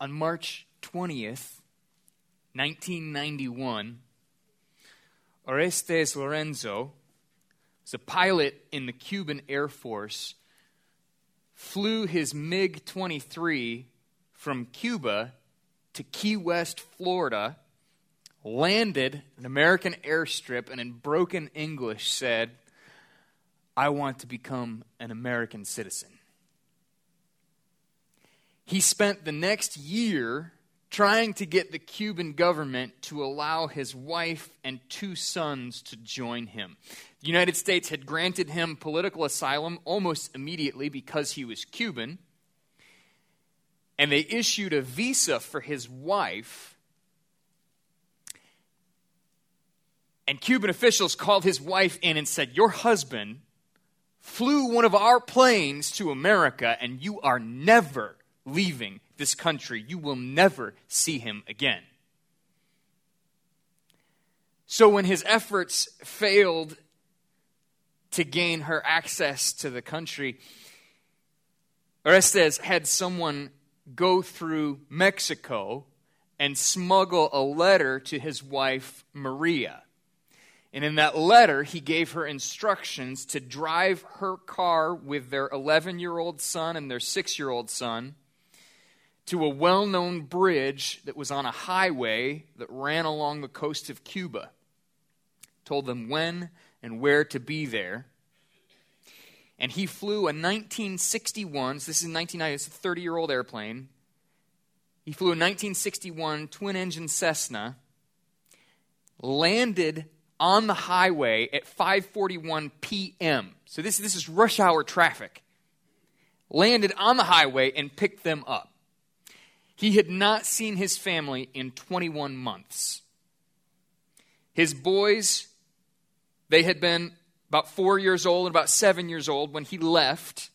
on March 20th, 1991, Orestes Lorenzo was a pilot in the Cuban Air Force, flew his MiG 23 from Cuba to Key West, Florida, landed an American airstrip, and in broken English said, I want to become an American citizen. He spent the next year trying to get the Cuban government to allow his wife and two sons to join him. The United States had granted him political asylum almost immediately because he was Cuban, and they issued a visa for his wife. And Cuban officials called his wife in and said, Your husband flew one of our planes to America, and you are never leaving this country. You will never see him again. So when his efforts failed to gain her access to the country, Orestes had someone go through Mexico and smuggle a letter to his wife, Maria. And in that letter, he gave her instructions to drive her car with their 11 year old son and their 6 year old son to a well known bridge that was on a highway that ran along the coast of Cuba. Told them when and where to be there. And he flew a 1961, so this is 1990, it's a 30 year old airplane. He flew a 1961 twin engine Cessna, landed on the highway at 5:41 p.m. So this, this is rush hour traffic. Landed on the highway and picked them up. He had not seen his family in 21 months. His boys, they had been about four years old and about seven years old when he left.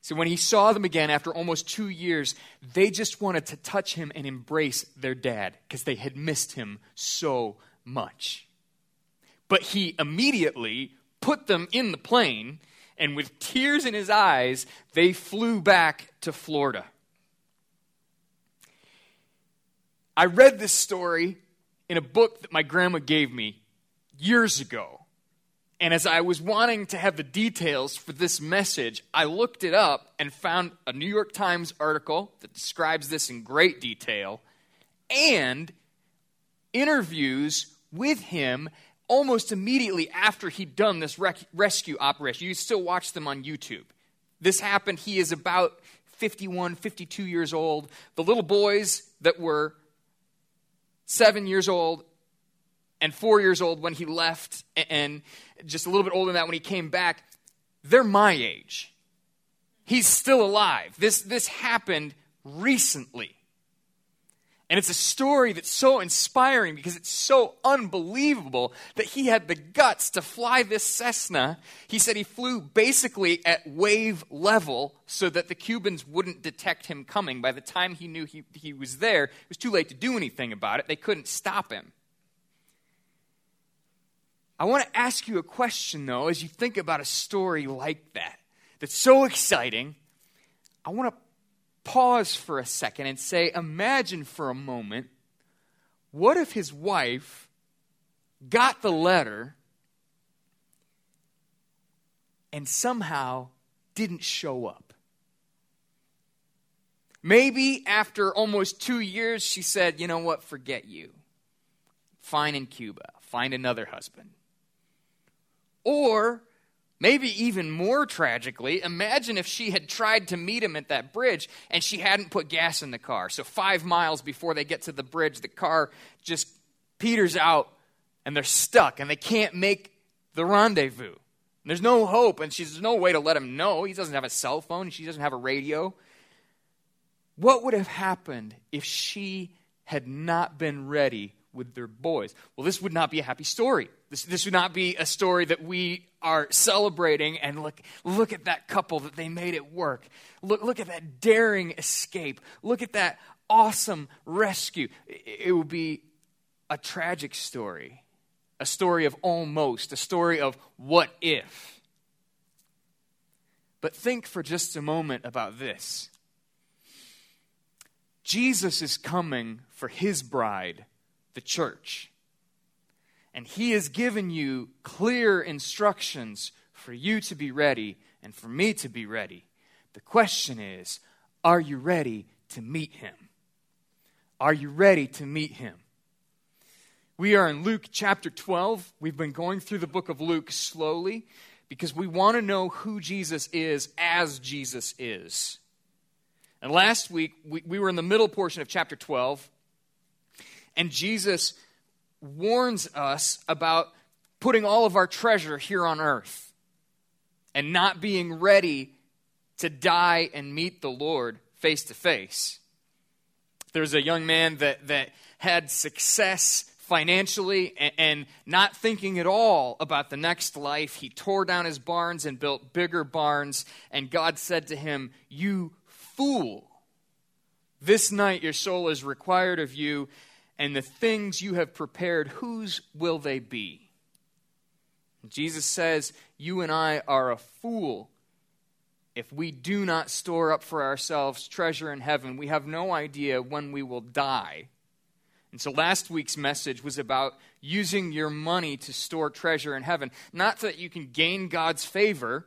So when he saw them again after almost two years, they just wanted to touch him and embrace their dad because they had missed him so much. But he immediately put them in the plane, and with tears in his eyes, they flew back to Florida. I read this story in a book that my grandma gave me years ago. And as I was wanting to have the details for this message, I looked it up and found a New York Times article that describes this in great detail and interviews with him almost immediately after he'd done this rec- rescue operation. You still watch them on YouTube. This happened, he is about 51, 52 years old. The little boys that were seven years old and four years old when he left, and just a little bit older than that when he came back, they're my age. He's still alive. This, this happened recently. And it's a story that's so inspiring because it's so unbelievable that he had the guts to fly this Cessna. He said he flew basically at wave level so that the Cubans wouldn't detect him coming. By the time he knew he, he was there, it was too late to do anything about it. They couldn't stop him. I want to ask you a question, though, as you think about a story like that, that's so exciting. I want to pause for a second and say, imagine for a moment, what if his wife got the letter and somehow didn't show up? Maybe after almost two years, she said, You know what? Forget you. Fine in Cuba. Find another husband. Or Maybe even more tragically, imagine if she had tried to meet him at that bridge and she hadn't put gas in the car. So, five miles before they get to the bridge, the car just peters out and they're stuck and they can't make the rendezvous. There's no hope, and she's there's no way to let him know. He doesn't have a cell phone, she doesn't have a radio. What would have happened if she had not been ready with their boys. Well, this would not be a happy story. This, this would not be a story that we are celebrating and look, look at that couple that they made it work. Look, look at that daring escape. Look at that awesome rescue. It, it would be a tragic story, a story of almost, a story of what if. But think for just a moment about this. Jesus is coming for his bride, the church. And he has given you clear instructions for you to be ready and for me to be ready. The question is are you ready to meet him? Are you ready to meet him? We are in Luke chapter 12. We've been going through the book of Luke slowly because we want to know who Jesus is as Jesus is. And last week, we, we were in the middle portion of chapter 12, and Jesus warns us about putting all of our treasure here on earth and not being ready to die and meet the Lord face to face. There's a young man that, that had success financially and, and, not thinking at all about the next life. He tore down his barns and built bigger barns, and God said to him, You fool, this night your soul is required of you, and the things you have prepared, whose will they be? Jesus says, You and I are a fool if we do not store up for ourselves treasure in heaven. We have no idea when we will die. And so last week's message was about using your money to store treasure in heaven. Not so that you can gain God's favor,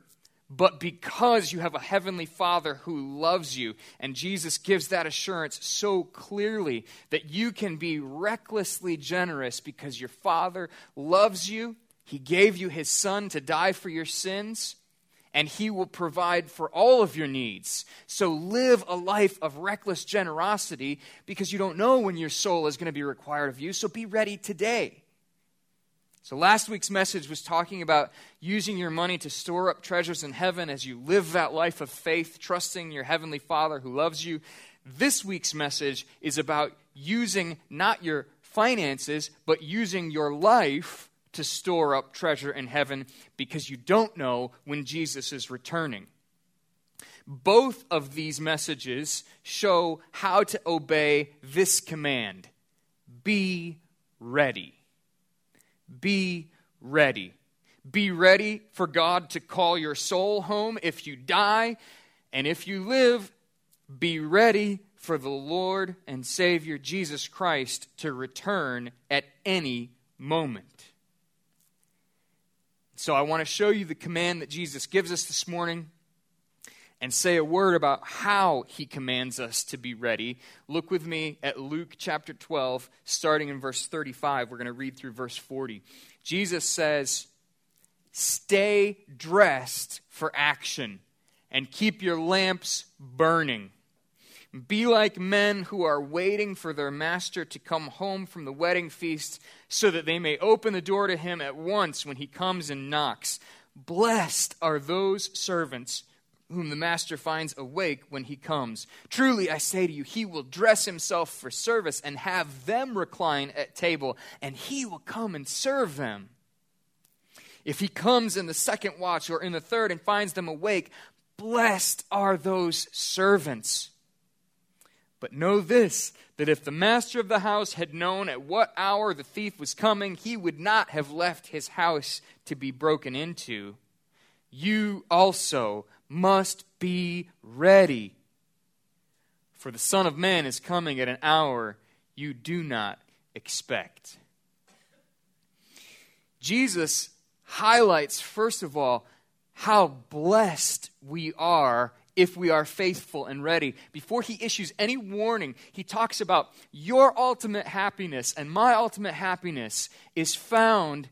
but because you have a heavenly Father who loves you. And Jesus gives that assurance so clearly that you can be recklessly generous because your Father loves you. He gave you His Son to die for your sins and He will provide for all of your needs. So live a life of reckless generosity because you don't know when your soul is going to be required of you. So be ready today. So, last week's message was talking about using your money to store up treasures in heaven as you live that life of faith, trusting your Heavenly Father who loves you. This week's message is about using not your finances, but using your life to store up treasure in heaven because you don't know when Jesus is returning. Both of these messages show how to obey this command be ready. Be ready. Be ready for God to call your soul home if you die, and if you live, be ready for the Lord and Savior Jesus Christ to return at any moment. So I want to show you the command that Jesus gives us this morning and say a word about how he commands us to be ready. Look with me at Luke chapter 12, starting in verse 35. We're going to read through verse 40. Jesus says, Stay dressed for action and keep your lamps burning. Be like men who are waiting for their master to come home from the wedding feast so that they may open the door to him at once when he comes and knocks. Blessed are those servants whom the master finds awake when he comes. Truly, I say to you, he will dress himself for service and have them recline at table, and he will come and serve them. If he comes in the second watch or in the third and finds them awake, blessed are those servants. But know this that if the master of the house had known at what hour the thief was coming, he would not have left his house to be broken into. You also must be ready. For the Son of Man is coming at an hour you do not expect. Jesus highlights, first of all, how blessed we are if we are faithful and ready. Before he issues any warning, he talks about your ultimate happiness and my ultimate happiness is found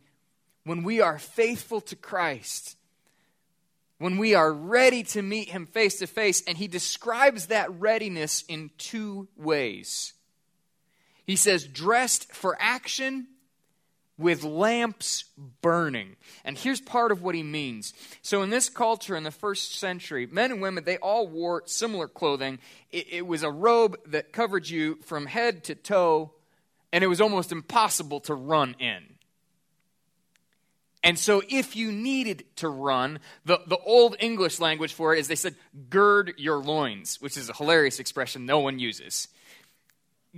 when we are faithful to Christ, when we are ready to meet him face to face. And he describes that readiness in two ways. He says, dressed for action with lamps burning. And here's part of what he means. So, in this culture in the first century, men and women, they all wore similar clothing. It, it, was a robe that covered you from head to toe, and it was almost impossible to run in. And so, if you needed to run, the, the old English language for it is they said, gird your loins, which is a hilarious expression no one uses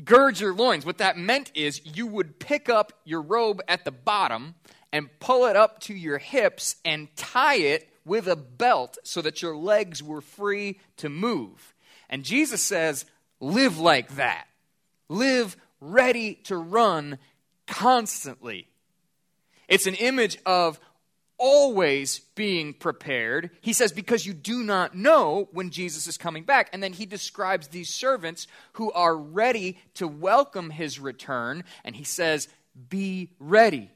gird your loins. What that meant is you would pick up your robe at the bottom and pull it up to your hips and tie it with a belt so that your legs were free to move. And Jesus says, live like that. Live ready to run constantly. It's an image of always being prepared. He says, because you do not know when Jesus is coming back. And then he describes these servants who are ready to welcome his return. And he says, be ready.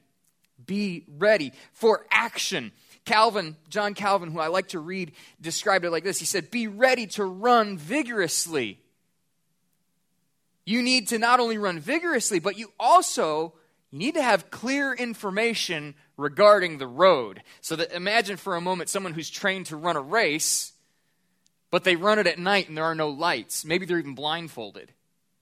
Be ready for action. Calvin, John Calvin, who I like to read, described it like this He said, Be ready to run vigorously. You need to not only run vigorously, but you also you need to have clear information regarding the road. So that imagine for a moment someone who's trained to run a race, but they run it at night and there are no lights. Maybe they're even blindfolded.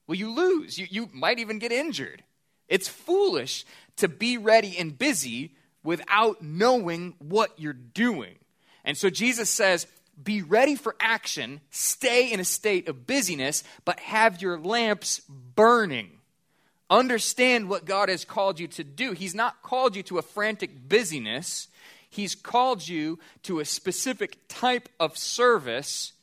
Well, you lose. You, you might even get injured. It's foolish to be ready and busy without knowing what you're doing. And so Jesus says, be ready for action, stay in a state of busyness, but have your lamps burning. Understand what God has called you to do. He's not called you to a frantic busyness, He's called you to a specific type of service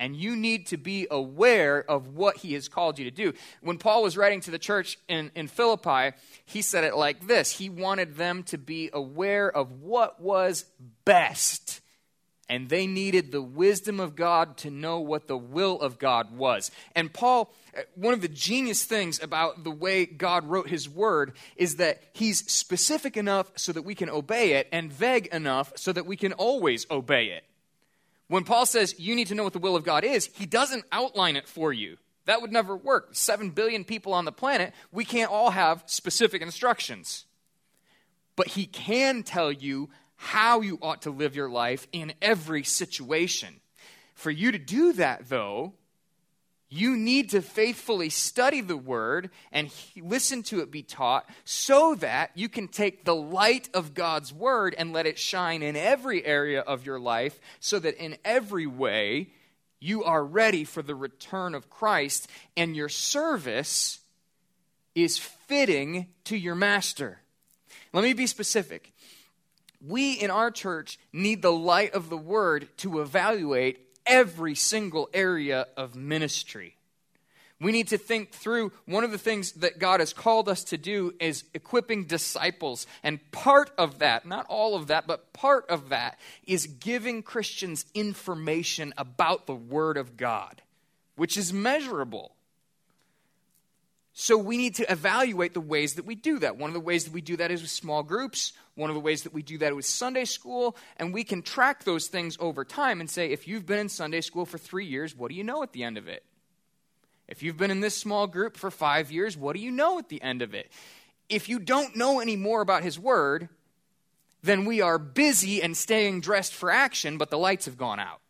and you need to be aware of what he has called you to do. When Paul was writing to the church in, in Philippi, he said it like this He wanted them to be aware of what was best. And they needed the wisdom of God to know what the will of God was. And Paul, eh, one of the genius things about the way God wrote his word is that he's specific enough so that we can obey it, and vague enough so that we can always obey it. When Paul says you need to know what the will of God is, he doesn't outline it for you. That would never work. Seven billion people on the planet, we can't all have specific instructions. But he can tell you how you ought to live your life in every situation. For you to do that, though, you need to faithfully study the word and listen to it be taught so that you can take the light of God's word and let it shine in every area of your life so that in every way you are ready for the return of Christ and your service is fitting to your master. Let me be specific. We in our church need the light of the word to evaluate every single area of ministry. We need to think through one of the things that God has called us to do is equipping disciples. And part of that, not all of that, but part of that is giving Christians information about the Word of God, which is measurable. So we need to evaluate the ways that we do that. One of the ways that we do that is with small groups. One of the ways that we do that is with Sunday school. And we can track those things over time and say, if you've been in Sunday school for three years, what do you know at the end of it? If you've been in this small group for five years, what do you know at the end of it? If you don't know any more about His Word, then we are busy and staying dressed for action, but the lights have gone out.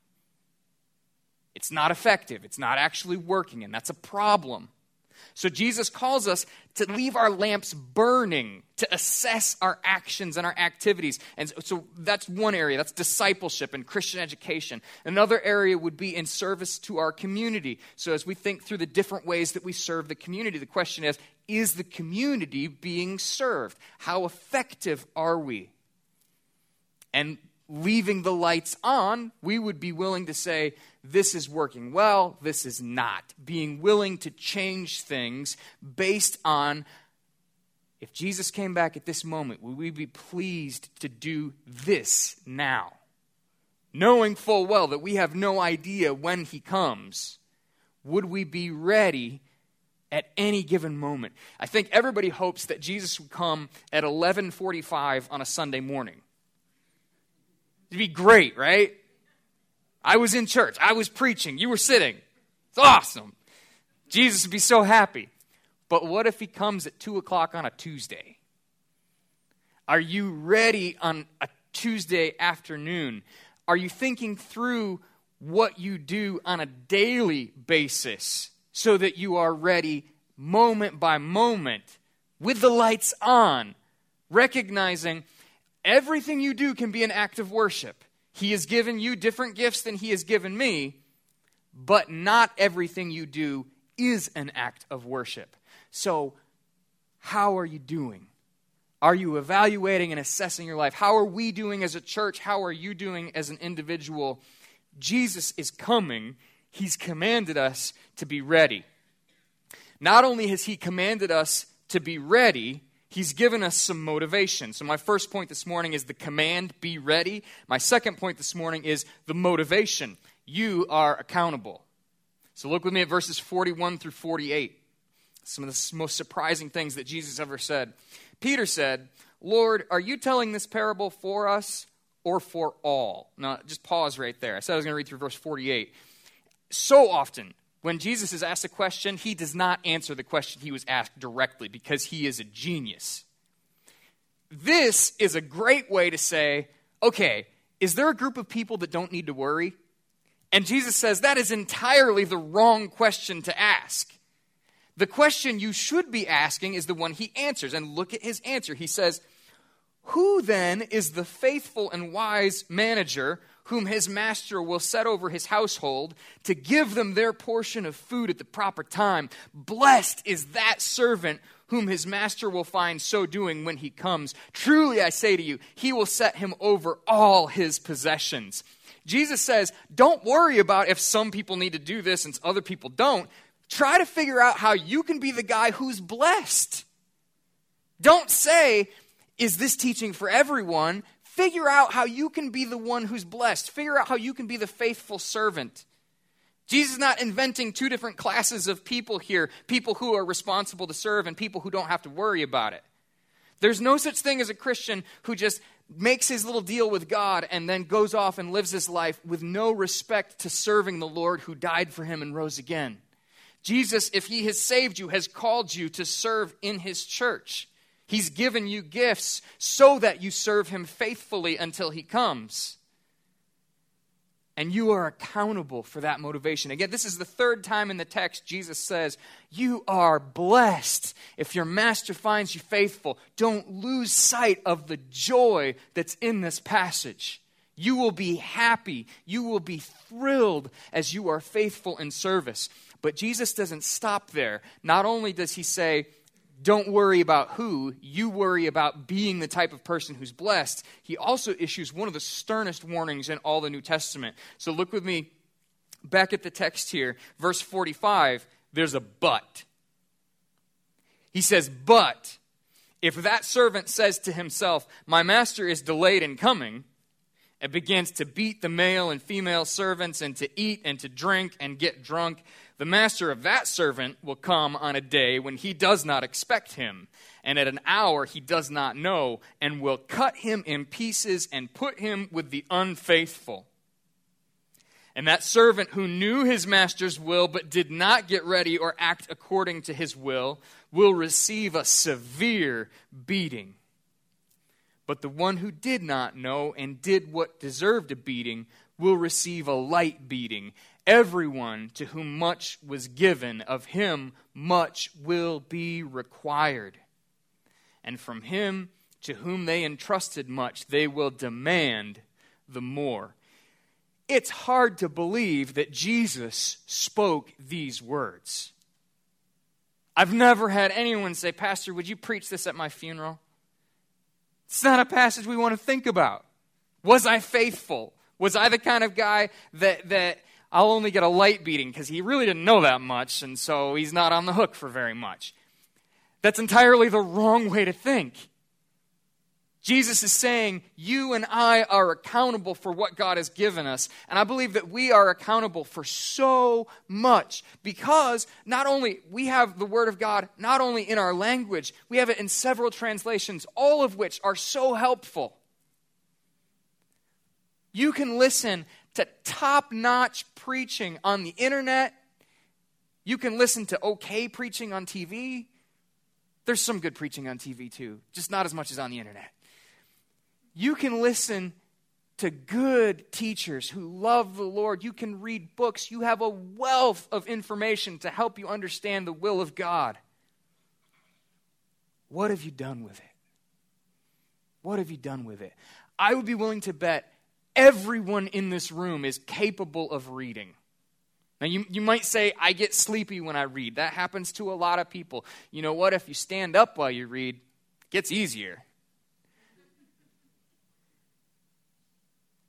It's not effective. It's not actually working, and that's a problem. So Jesus calls us to leave our lamps burning, to assess our actions and our activities. And so that's one area, that's discipleship and Christian education. Another area would be in service to our community. So as we think through the different ways that we serve the community, the question is is the community being served? How effective are we? And leaving the lights on, we would be willing to say, this is working well, this is not. Being willing to change things based on if Jesus came back at this moment, would we be pleased to do this now? Knowing full well that we have no idea when he comes, would we be ready at any given moment? I think everybody hopes that Jesus would come at 11:45 on a Sunday morning. It'd be great, right? I was in church. I was preaching. You were sitting. It's awesome. Jesus would be so happy. But what if he comes at 2 o'clock on a Tuesday? Are you ready on a Tuesday afternoon? Are you thinking through what you do on a daily basis so that you are ready moment by moment with the lights on, recognizing everything you do can be an act of worship? He has given you different gifts than He has given me, but not everything you do is an act of worship. So, how are you doing? Are you evaluating and assessing your life? How are we doing as a church? How are you doing as an individual? Jesus is coming. He's commanded us to be ready. Not only has He commanded us to be ready, He's given us some motivation. So, my first point this morning is the command, be ready. My second point this morning is the motivation. You are accountable. So, look with me at verses 41 through 48. Some of the most surprising things that Jesus ever said. Peter said, Lord, are you telling this parable for us or for all? Now, just pause right there. I said I was going to read through verse 48. So often, when Jesus is asked a question, he does not answer the question he was asked directly because he is a genius. This is a great way to say, okay, is there a group of people that don't need to worry? And Jesus says that is entirely the wrong question to ask. The question you should be asking is the one he answers. And look at his answer. He says, Who then is the faithful and wise manager whom his master will set over his household to give them their portion of food at the proper time. Blessed is that servant whom his master will find so doing when he comes. Truly, I say to you, he will set him over all his possessions. Jesus says, Don't worry about if some people need to do this and other people don't. Try to figure out how you can be the guy who's blessed. Don't say, Is this teaching for everyone? Figure out how you can be the one who's blessed. Figure out how you can be the faithful servant. Jesus is not inventing two different classes of people here people who are responsible to serve and people who don't have to worry about it. There's no such thing as a Christian who just makes his little deal with God and then goes off and lives his life with no respect to serving the Lord who died for him and rose again. Jesus, if he has saved you, has called you to serve in his church. He's given you gifts so that you serve Him faithfully until He comes. And you are accountable for that motivation. Again, this is the third time in the text Jesus says, You are blessed if your master finds you faithful. Don't lose sight of the joy that's in this passage. You will be happy. You will be thrilled as you are faithful in service. But Jesus doesn't stop there. Not only does he say, don't worry about who, you worry about being the type of person who's blessed. He also issues one of the sternest warnings in all the New Testament. So look with me back at the text here, verse 45. There's a but. He says, But if that servant says to himself, My master is delayed in coming, and begins to beat the male and female servants and to eat and to drink and get drunk, the master of that servant will come on a day when he does not expect him, and at an hour he does not know, and will cut him in pieces and put him with the unfaithful. And that servant who knew his master's will but did not get ready or act according to his will will receive a severe beating. But the one who did not know and did what deserved a beating will receive a light beating. Everyone to whom much was given, of him much will be required. And from him to whom they entrusted much, they will demand the more. It's hard to believe that Jesus spoke these words. I've never had anyone say, Pastor, would you preach this at my funeral? It's not a passage we want to think about. Was I faithful? Was I the kind of guy that, that I'll only get a light beating because he really didn't know that much, and so he's not on the hook for very much. That's entirely the wrong way to think. Jesus is saying, You and I are accountable for what God has given us. And I believe that we are accountable for so much because not only we have the Word of God, not only in our language, we have it in several translations, all of which are so helpful. You can listen to top notch preaching on the internet. You can listen to okay preaching on TV. There's some good preaching on TV too, just not as much as on the internet. You can listen to good teachers who love the Lord. You can read books. You have a wealth of information to help you understand the will of God. What have you done with it? What have you done with it? I would be willing to bet everyone in this room is capable of reading. Now, you, you might say, I get sleepy when I read. That happens to a lot of people. You know what? If you stand up while you read, it gets easier.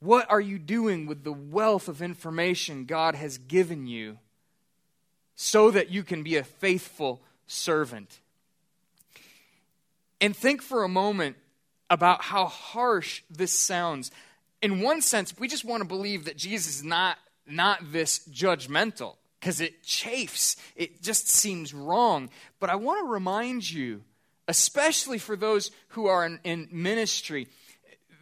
What are you doing with the wealth of information God has given you so that you can be a faithful servant? And think for a moment about how harsh this sounds. In one sense, we just want to believe that Jesus is not, not this judgmental because it chafes. It just seems wrong. But I want to remind you, especially for those who are in, in ministry,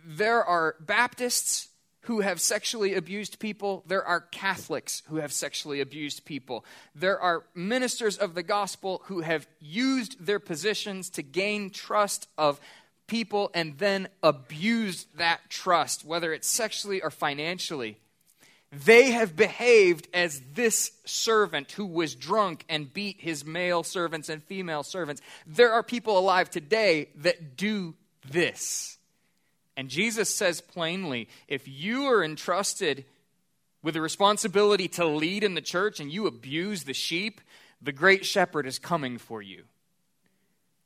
there are Baptists who have sexually abused people. There are Catholics who have sexually abused people. There are ministers of the gospel who have used their positions to gain trust of people and then abused that trust, whether it's sexually or financially. They have behaved as this servant who was drunk and beat his male servants and female servants. There are people alive today that do this. And Jesus says plainly if you are entrusted with the responsibility to lead in the church and you abuse the sheep, the great shepherd is coming for you.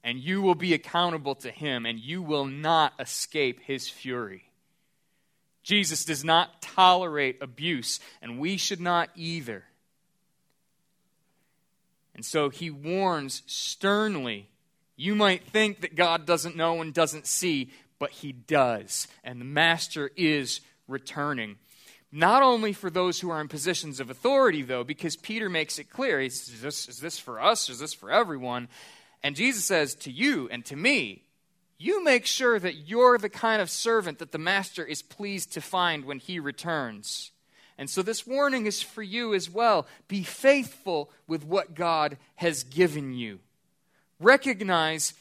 And you will be accountable to him, and you will not escape his fury. Jesus does not tolerate abuse, and we should not either. And so he warns sternly. You might think that God doesn't know and doesn't see, but he does. And the master is returning. Not only for those who are in positions of authority, though, because Peter makes it clear is this, is this for us? Is this for everyone? And Jesus says to you and to me, you make sure that you're the kind of servant that the master is pleased to find when he returns. And so this warning is for you as well. Be faithful with what God has given you. Recognize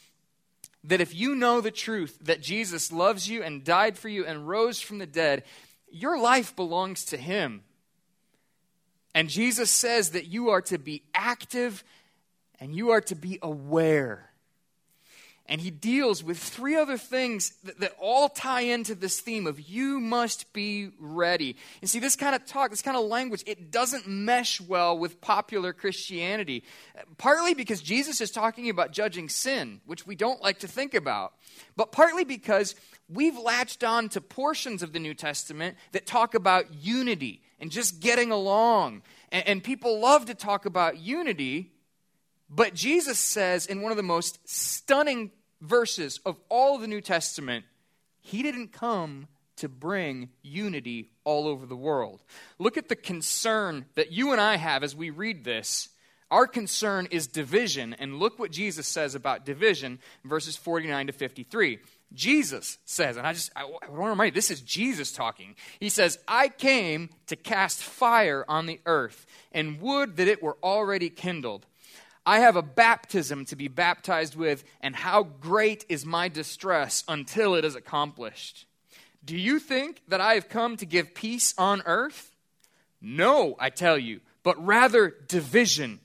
that if you know the truth that Jesus loves you and died for you and rose from the dead, your life belongs to him. And Jesus says that you are to be active and you are to be aware and he deals with three other things that, that, all tie into this theme of you must be ready. And see, this kind of talk, this kind of language, it doesn't mesh well with popular Christianity. Partly because Jesus is talking about judging sin, which we don't like to think about, but partly because we've latched on to portions of the New Testament that talk about unity and just getting along. and, and people love to talk about unity but Jesus says in one of the most stunning verses of all of the New Testament, he didn't come to bring unity all over the world. Look at the concern that you and I have as we read this. Our concern is division, and look what Jesus says about division, verses 49 to 53. Jesus says, and I just I, I want to remind you, this is Jesus talking. He says, I came to cast fire on the earth, and would that it were already kindled. I have a baptism to be baptized with, and how great is my distress until it is accomplished. Do you think that I have come to give peace on earth? No, I tell you, but rather division.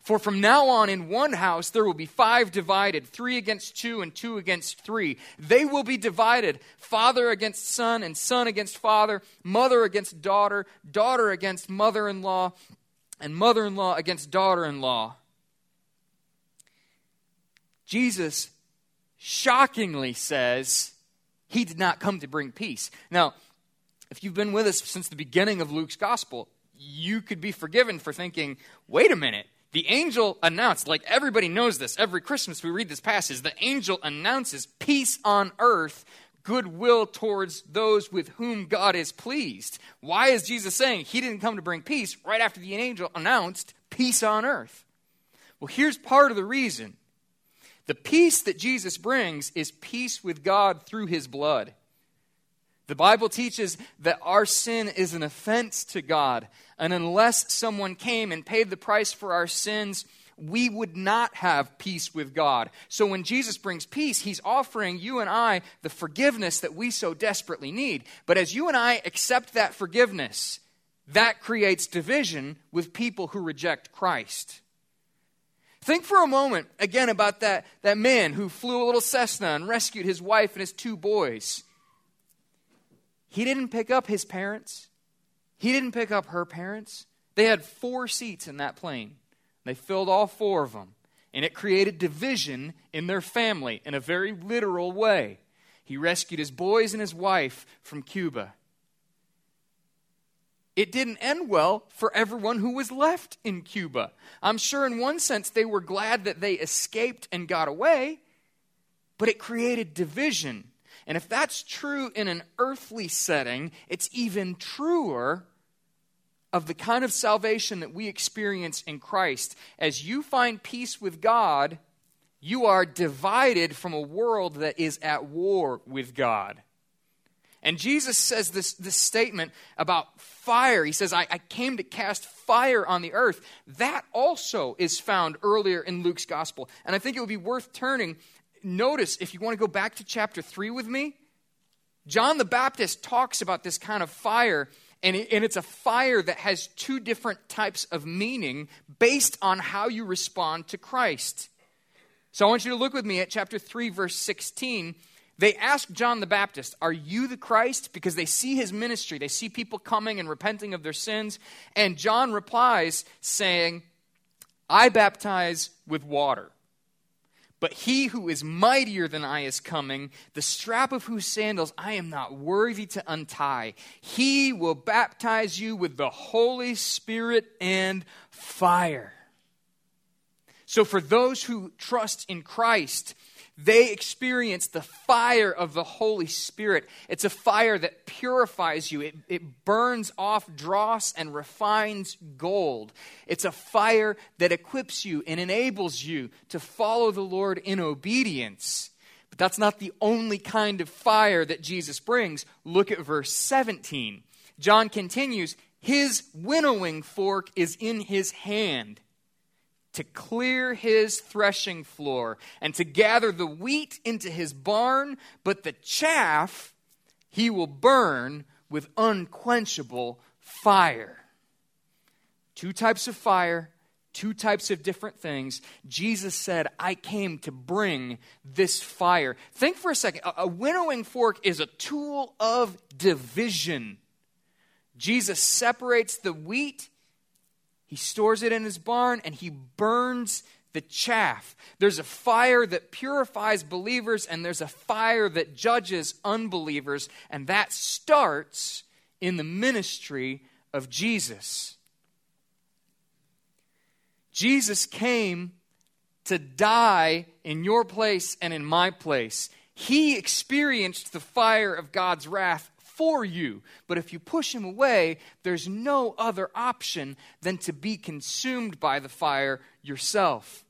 For from now on, in one house there will be five divided, three against two, and two against three. They will be divided father against son, and son against father, mother against daughter, daughter against mother in law and mother in law against daughter in law. Jesus shockingly says he did not come to bring peace. Now, if you've been with us since the beginning of Luke's gospel, you could be forgiven for thinking, wait a minute, the angel announced, like everybody knows this, every Christmas we read this passage, the angel announces peace on earth goodwill towards those with whom God is pleased. Why is Jesus saying he didn't come to bring peace right after the angel announced peace on earth? Well, here's part of the reason. The peace that Jesus brings is peace with God through his blood. The Bible teaches that our sin is an offense to God, and unless someone came and paid the price for our sins, we would not have peace with God. So when Jesus brings peace, he's offering you and I the forgiveness that we so desperately need. But as you and I accept that forgiveness, that creates division with people who reject Christ. Think for a moment again about that, that man who flew a little Cessna and rescued his wife and his two boys. He didn't pick up his parents, he didn't pick up her parents. They had four seats in that plane. They filled all four of them. And it created division in their family in a very literal way. He rescued his boys and his wife from Cuba. It didn't end well for everyone who was left in Cuba. I'm sure, in one sense, they were glad that they escaped and got away, but it created division. And if that's true in an earthly setting, it's even truer of the kind of salvation that we experience in Christ. As you find peace with God, you are divided from a world that is at war with God. And Jesus says this, this statement about fire. He says, I, I came to cast fire on the earth. That also is found earlier in Luke's gospel. And I think it would be worth turning. Notice, if you want to go back to chapter 3 with me, John the Baptist talks about this kind of fire and, it, and it's a fire that has two different types of meaning based on how you respond to Christ. So I want you to look with me at chapter 3, verse 16. They ask John the Baptist, Are you the Christ? Because they see his ministry. They see people coming and repenting of their sins. And John replies, saying, I baptize with water. But he who is mightier than I is coming, the strap of whose sandals I am not worthy to untie. He will baptize you with the Holy Spirit and fire. So, for those who trust in Christ, they experience the fire of the Holy Spirit. It's a fire that purifies you, it, it burns off dross and refines gold. It's a fire that equips you and enables you to follow the Lord in obedience. But that's not the only kind of fire that Jesus brings. Look at verse 17. John continues His winnowing fork is in his hand to clear his threshing floor and to gather the wheat into his barn, but the chaff he will burn with unquenchable fire. Two types of fire, two types of different things. Jesus said, I came to bring this fire. Think for a second. A, winnowing fork is a tool of division. Jesus separates the wheat he stores it in his barn and he burns the chaff. There's a fire that purifies believers and there's a fire that judges unbelievers, and that starts in the ministry of Jesus. Jesus came to die in your place and in my place. He experienced the fire of God's wrath for you. But if you push him away, there's no other option than to be consumed by the fire yourself.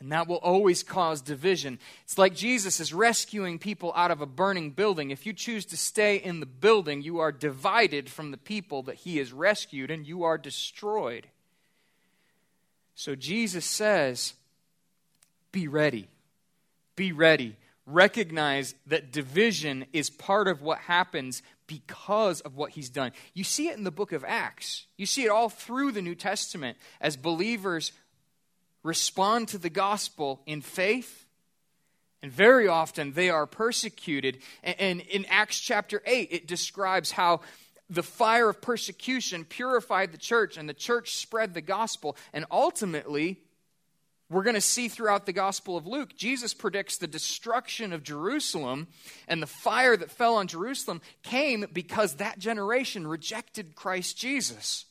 And that will always cause division. It's like Jesus is rescuing people out of a burning building. If you choose to stay in the building, you are divided from the people that he has rescued and you are destroyed. So Jesus says, Be ready. Be ready recognize that division is part of what happens because of what he's done. You see it in the book of Acts. You see it all through the New Testament as believers respond to the gospel in faith. And very often they are persecuted. And in Acts chapter 8, it describes how the fire of persecution purified the church and the church spread the gospel. And ultimately, we're going to see throughout the Gospel of Luke, Jesus predicts the destruction of Jerusalem, and the fire that fell on Jerusalem came because that generation rejected Christ Jesus.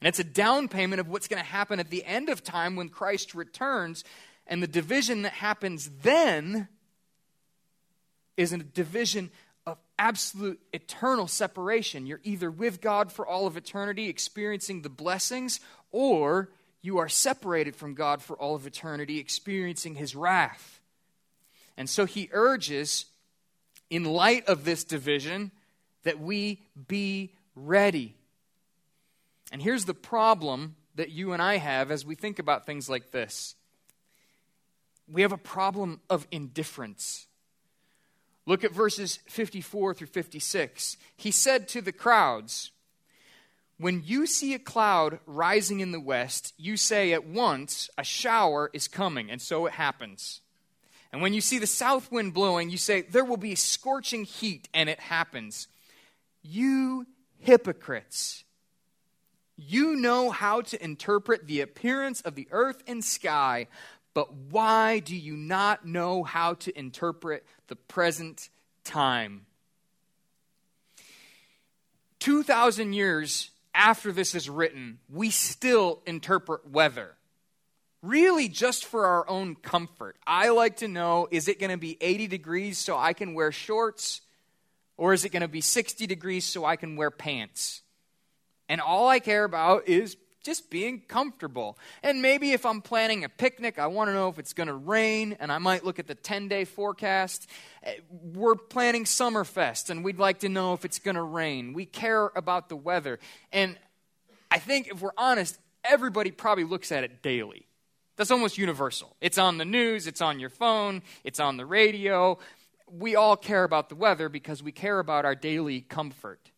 And it's a down payment of what's going to happen at the end of time when Christ returns. And the division that happens then is a division of absolute eternal separation. You're either with God for all of eternity, experiencing the blessings, or you are separated from God for all of eternity, experiencing his wrath. And so he urges, in light of this division, that we be ready. And here's the problem that you and I have as we think about things like this we have a problem of indifference. Look at verses 54 through 56. He said to the crowds, when you see a cloud rising in the west, you say at once, A shower is coming, and so it happens. And when you see the south wind blowing, you say, There will be scorching heat, and it happens. You hypocrites! You know how to interpret the appearance of the earth and sky, But why do you not know how to interpret the present time? 2,000 years after this is written, we still interpret weather. Really, just for our own comfort. I like to know is it going to be 80 degrees so I can wear shorts? Or is it going to be 60 degrees so I can wear pants? And all I care about is just being comfortable. And maybe if I'm planning a picnic, I want to know if it's going to rain, and I might look at the 10 day forecast. Eh, we're planning Summerfest, and we'd like to know if it's going to rain. We care about the weather. And I think if we're honest, everybody probably looks at it daily. That's almost universal. It's on the news, it's on your phone, it's on the radio. We all care about the weather because we care about our daily comfort.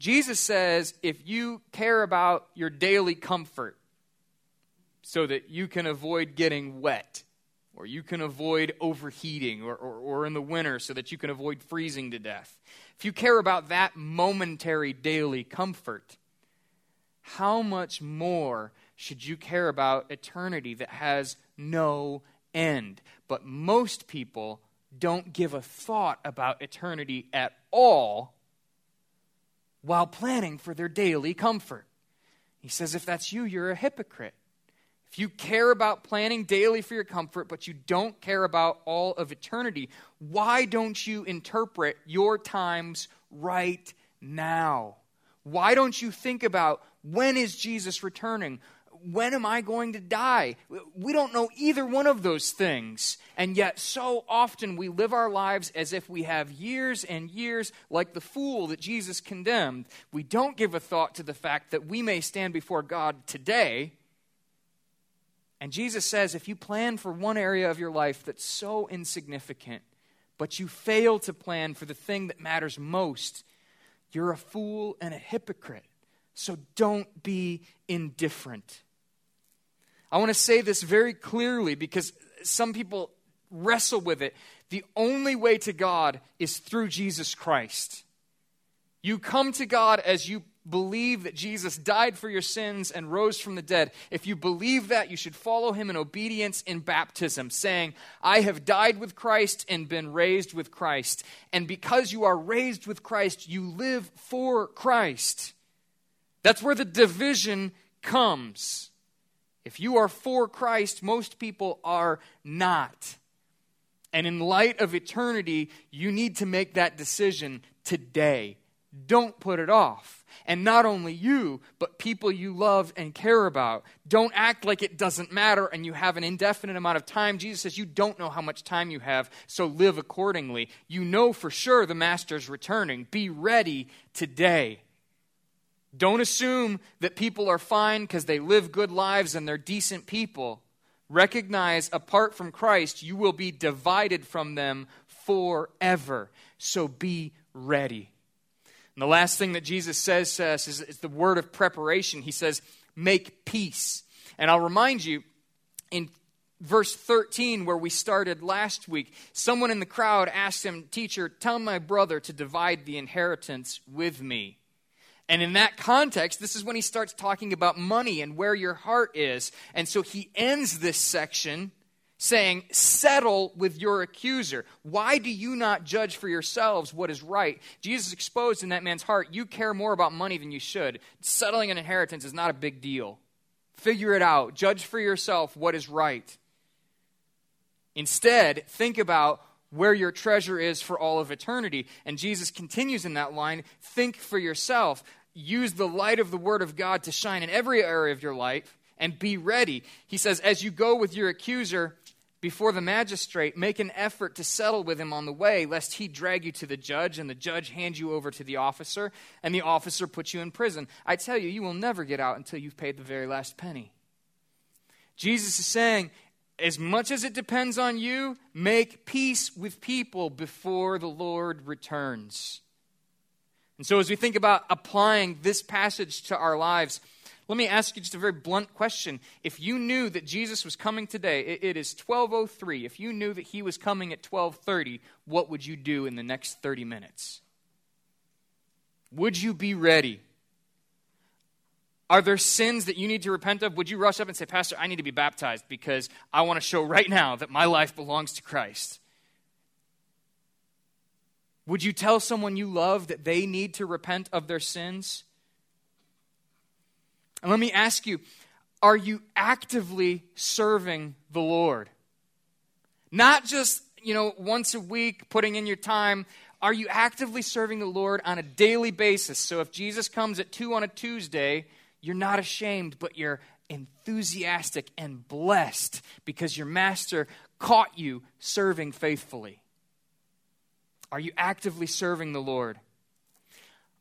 Jesus says if you care about your daily comfort so that you can avoid getting wet, or you can avoid overheating, or, or, or, in the winter so that you can avoid freezing to death, if you care about that momentary daily comfort, how much more should you care about eternity that has no end? But most people don't give a thought about eternity at all while planning for their daily comfort. He says, if that's you, you're a hypocrite. If you care about planning daily for your comfort, but you don't care about all of eternity, why don't you interpret your times right now? Why don't you think about when is Jesus returning? When am I going to die? We don't know either one of those things. And yet, so often we live our lives as if we have years and years, like the fool that Jesus condemned. We don't give a thought to the fact that we may stand before God today. And Jesus says if you plan for one area of your life that's so insignificant, but you fail to plan for the thing that matters most, you're a fool and a hypocrite. So don't be indifferent. I want to say this very clearly because some people wrestle with it. The only way to God is through Jesus Christ. You come to God as you believe that Jesus died for your sins and rose from the dead. If you believe that, you should follow him in obedience in baptism, saying, I have died with Christ and been raised with Christ. And because you are raised with Christ, you live for Christ. That's where the division comes. If you are for Christ, most people are not. And in light of eternity, you need to make that decision today. Don't put it off. And not only you, but people you love and care about. Don't act like it doesn't matter and you have an indefinite amount of time. Jesus says you don't know how much time you have, so live accordingly. You know for sure the Master's returning. Be ready today. Don't assume that people are fine because they live good lives and they're decent people. Recognize apart from Christ, you will be divided from them forever. So be ready. And the last thing that Jesus says to us is, is the word of preparation. He says, make peace. And I'll remind you, in verse 13, where we started last week, someone in the crowd asked him, Teacher, tell my brother to divide the inheritance with me. And in that context, this is when he starts talking about money and where your heart is. And so he ends this section saying, Settle with your accuser. Why do you not judge for yourselves what is right? Jesus exposed in that man's heart, You care more about money than you should. Settling an inheritance is not a big deal. Figure it out. Judge for yourself what is right. Instead, think about where your treasure is for all of eternity. And Jesus continues in that line think for yourself use the light of the Word of God to shine in every area of your life and be ready. He says, as you go with your accuser before the magistrate, make an effort to settle with him on the way, lest he drag you to the judge and the judge hand you over to the officer and the officer put you in prison. I tell you, you will never get out until you've paid the very last penny. Jesus is saying, as much as it depends on you, make peace with people before the Lord returns. And so, as we think about applying this passage to our lives, let me ask you just a very blunt question. If you knew that Jesus was coming today, it, it is 12:03. If you knew that he was coming at 12:30, what would you do in the next 30 minutes? Would you be ready? Are there sins that you need to repent of? Would you rush up and say, Pastor, I need to be baptized because I want to show right now that my life belongs to Christ? Would you tell someone you love that they need to repent of their sins? And let me ask you are you actively serving the Lord? Not just, you know, once a week putting in your time. Are you actively serving the Lord on a daily basis? So if Jesus comes at 2 on a Tuesday, you're not ashamed, but you're enthusiastic and blessed because your master caught you serving faithfully. Are you actively serving the Lord?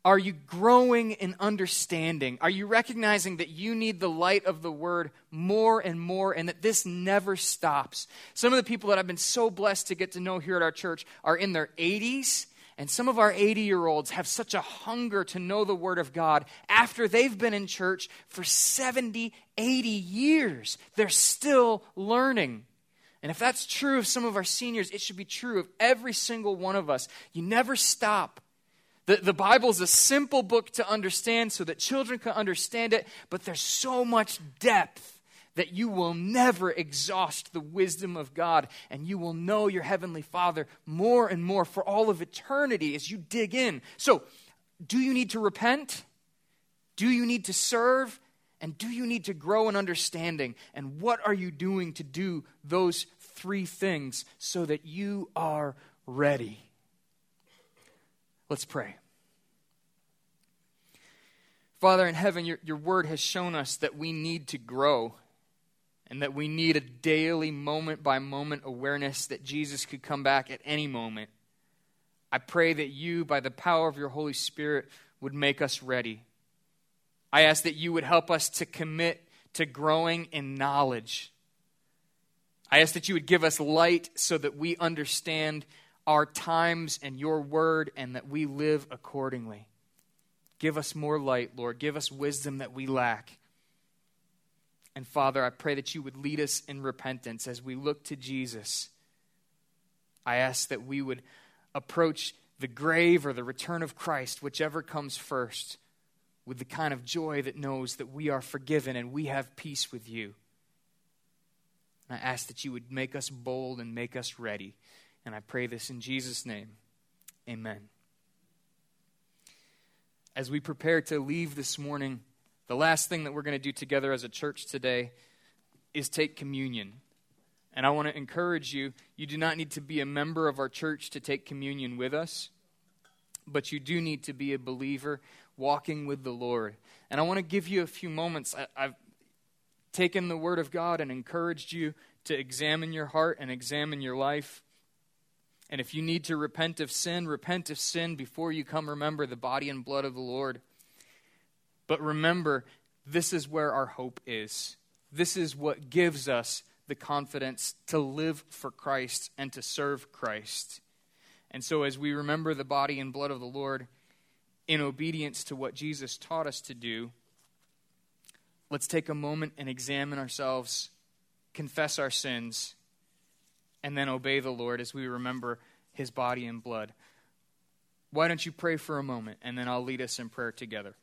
Are you growing in understanding? Are you recognizing that you need the light of the word more and more and that this never stops? Some of the people that I've been so blessed to get to know here at our church are in their 80s and some of our 80 year olds have such a hunger to know the Word of God after they've been in church for 70, 80 years. They're still learning. And if that's true of some of our seniors, it should be true of every single one of us. You never stop. The, the Bible is a simple book to understand so that children can understand it, but there's so much depth that you will never exhaust the wisdom of God and you will know your Heavenly Father more and more for all of eternity as you dig in. So, do you need to repent? Do you need to serve? And do you need to grow in understanding? And what are you doing to do those three things so that you are ready? Let's pray. Father in heaven, your, your word has shown us that we need to grow and that we need a daily, moment by moment awareness that Jesus could come back at any moment. I pray that you, by the power of your Holy Spirit, would make us ready. I ask that you would help us to commit to growing in knowledge. I ask that you would give us light so that we understand our times and your word and that we live accordingly. Give us more light, Lord. Give us wisdom that we lack. And Father, I pray that you would lead us in repentance as we look to Jesus. I ask that we would approach the grave or the return of Christ, whichever comes first, with the kind of joy that knows that we are forgiven and we have peace with you. And I ask that you would make us bold and make us ready. And I pray this in Jesus' name. Amen. As we prepare to leave this morning, the last thing that we're going to do together as a church today is take communion. And I want to encourage you you do not need to be a member of our church to take communion with us, but you do need to be a believer walking with the Lord. And I want to give you a few moments. I, I've taken the Word of God and encouraged you to examine your heart and examine your life. And if you need to repent of sin, repent of sin before you come remember the body and blood of the Lord. But remember, this is where our hope is. This is what gives us the confidence to live for Christ and to serve Christ. And so, as we remember the body and blood of the Lord in obedience to what Jesus taught us to do, let's take a moment and examine ourselves, confess our sins, and then obey the Lord as we remember his body and blood. Why don't you pray for a moment, and then I'll lead us in prayer together.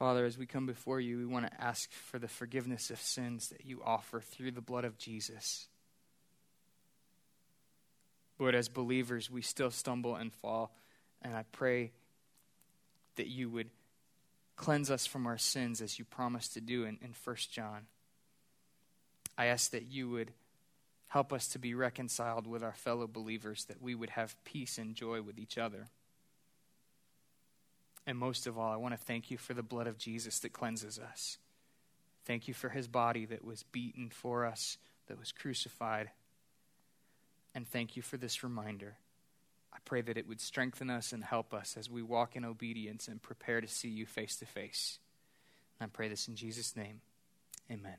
Father, as we come before you, we want to ask for the forgiveness of sins that you offer through the blood of Jesus. But as believers, we still stumble and fall, and I pray that you would cleanse us from our sins as you promised to do in, in 1 John. I ask that you would help us to be reconciled with our fellow believers, that we would have peace and joy with each other. And most of all, I want to thank you for the blood of Jesus that cleanses us. Thank you for his body that was beaten for us, that was crucified. And thank you for this reminder. I pray that it would strengthen us and help us as we walk in obedience and prepare to see you face to face. I pray this in Jesus' name. Amen.